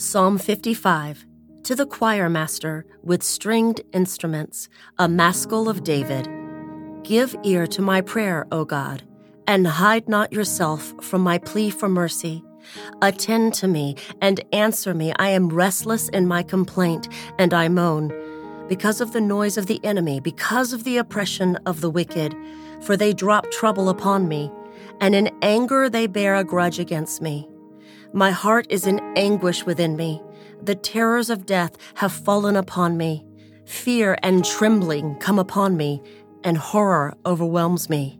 Psalm 55 To the choir master with stringed instruments, a maskil of David. Give ear to my prayer, O God, and hide not yourself from my plea for mercy. Attend to me and answer me. I am restless in my complaint, and I moan because of the noise of the enemy, because of the oppression of the wicked, for they drop trouble upon me, and in anger they bear a grudge against me. My heart is in anguish within me. The terrors of death have fallen upon me. Fear and trembling come upon me, and horror overwhelms me.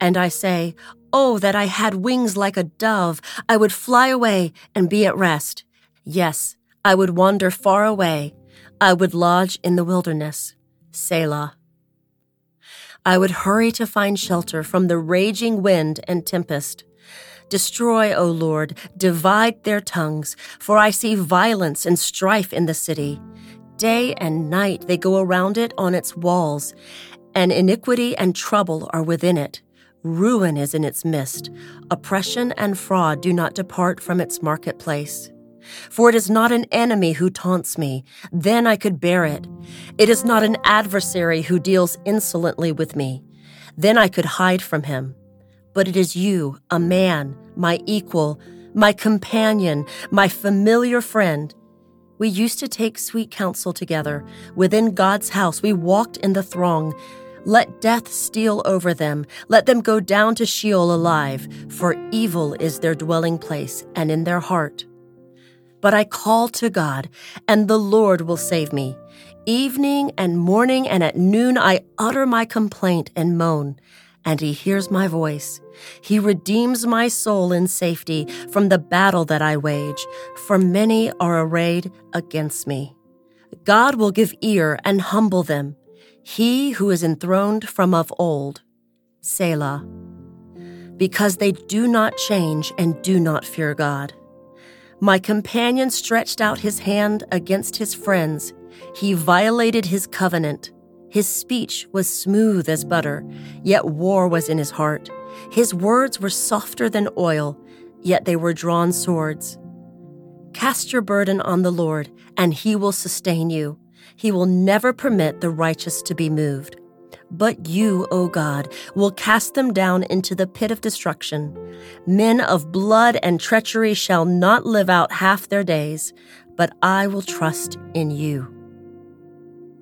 And I say, Oh, that I had wings like a dove! I would fly away and be at rest. Yes, I would wander far away. I would lodge in the wilderness. Selah. I would hurry to find shelter from the raging wind and tempest. Destroy, O Lord, divide their tongues, for I see violence and strife in the city. Day and night they go around it on its walls, and iniquity and trouble are within it. Ruin is in its midst. Oppression and fraud do not depart from its marketplace. For it is not an enemy who taunts me, then I could bear it. It is not an adversary who deals insolently with me, then I could hide from him but it is you, a man, my equal, my companion, my familiar friend. We used to take sweet counsel together. Within God's house, we walked in the throng. Let death steal over them. Let them go down to Sheol alive, for evil is their dwelling place and in their heart. But I call to God, and the Lord will save me. Evening and morning and at noon I utter my complaint and moan and he hears my voice. He redeems my soul in safety from the battle that I wage, for many are arrayed against me. God will give ear and humble them, he who is enthroned from of old. Selah. Because they do not change and do not fear God. My companion stretched out his hand against his friends. He violated his covenant. His speech was smooth as butter, yet war was in his heart. His words were softer than oil, yet they were drawn swords. Cast your burden on the Lord, and he will sustain you. He will never permit the righteous to be moved. But you, O God, will cast them down into the pit of destruction. Men of blood and treachery shall not live out half their days, but I will trust in you.